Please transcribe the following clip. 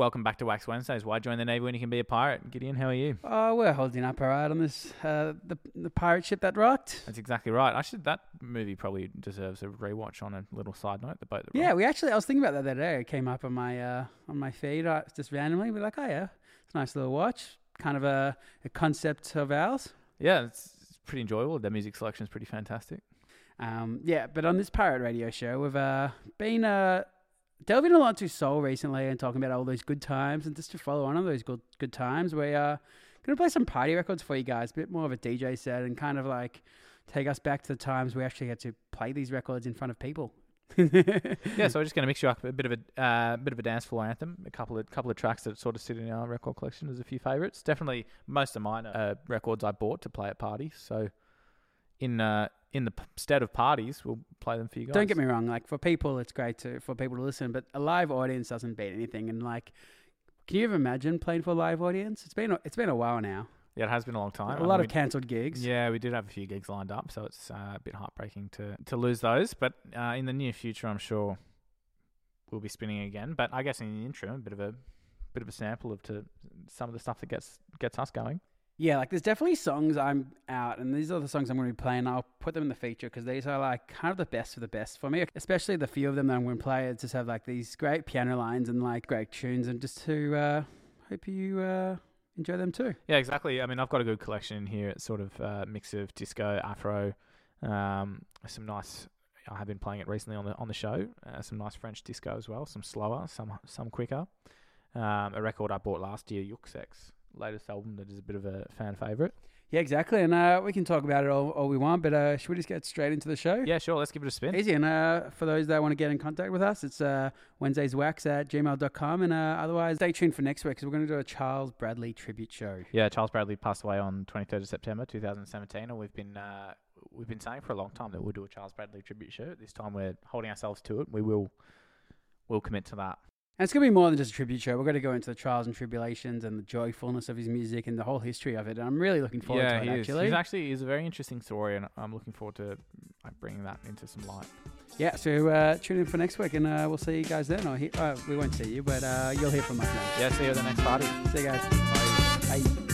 welcome back to Wax Wednesdays. Why join the Navy when you can be a pirate? Gideon, how are you? Oh, we're holding up all right on this uh, the the pirate ship that rocked. That's exactly right. I should. That movie probably deserves a rewatch. On a little side note, the boat that Yeah, rocked. we actually I was thinking about that the other day. It came up on my uh, on my feed uh, just randomly. We're like, oh yeah, it's a nice little watch. Kind of a, a concept of ours. yeah, it's, it's pretty enjoyable. The music selection is pretty fantastic. Um, yeah, but on this pirate radio show, we've uh, been uh, delving a lot into soul recently and talking about all those good times. And just to follow on on those good good times, we are going to play some party records for you guys, a bit more of a DJ set, and kind of like take us back to the times we actually had to play these records in front of people. Yeah, so we're just going to mix you up a bit of a uh, bit of a dance floor anthem. A couple of couple of tracks that sort of sit in our record collection. There's a few favourites. Definitely, most of mine are uh, records I bought to play at parties. So, in uh, in the stead of parties, we'll play them for you guys. Don't get me wrong, like for people, it's great to for people to listen, but a live audience doesn't beat anything. And like, can you ever imagine playing for a live audience? It's been a, it's been a while now. Yeah, it has been a long time. A lot mean, of cancelled gigs. Yeah, we did have a few gigs lined up, so it's uh, a bit heartbreaking to, to lose those. But uh, in the near future, I'm sure we'll be spinning again. But I guess in the interim, a bit of a bit of a sample of to some of the stuff that gets gets us going. Yeah, like there's definitely songs I'm out, and these are the songs I'm going to be playing. I'll put them in the feature because these are like kind of the best of the best for me. Especially the few of them that I'm going to play. It's just have like these great piano lines and like great tunes, and just to uh, hope you uh, enjoy them too. Yeah, exactly. I mean, I've got a good collection here. It's sort of a mix of disco, afro, um, some nice. I have been playing it recently on the on the show. Uh, some nice French disco as well. Some slower, some some quicker. Um, a record I bought last year, Yuksek's latest album, that is a bit of a fan favorite. Yeah, exactly. And uh, we can talk about it all, all we want, but uh, should we just get straight into the show? Yeah, sure. Let's give it a spin. Easy. And uh, for those that want to get in contact with us, it's uh, WednesdaysWax at gmail.com. And uh, otherwise, stay tuned for next week because we're going to do a Charles Bradley tribute show. Yeah, Charles Bradley passed away on 23rd of September 2017, and we've been uh, we've been saying for a long time that we'll do a Charles Bradley tribute show. This time we're holding ourselves to it. We will we'll commit to that. And it's going to be more than just a tribute show. We're going to go into the trials and tribulations and the joyfulness of his music and the whole history of it. And I'm really looking forward yeah, to it, he is. actually. He's actually he's a very interesting story, and I'm looking forward to bringing that into some light. yeah, so uh, tune in for next week and uh, we'll see you guys then. Or he- uh, we won't see you, but uh, you'll hear from us then. Yeah, see you at the next party. See you guys. Bye.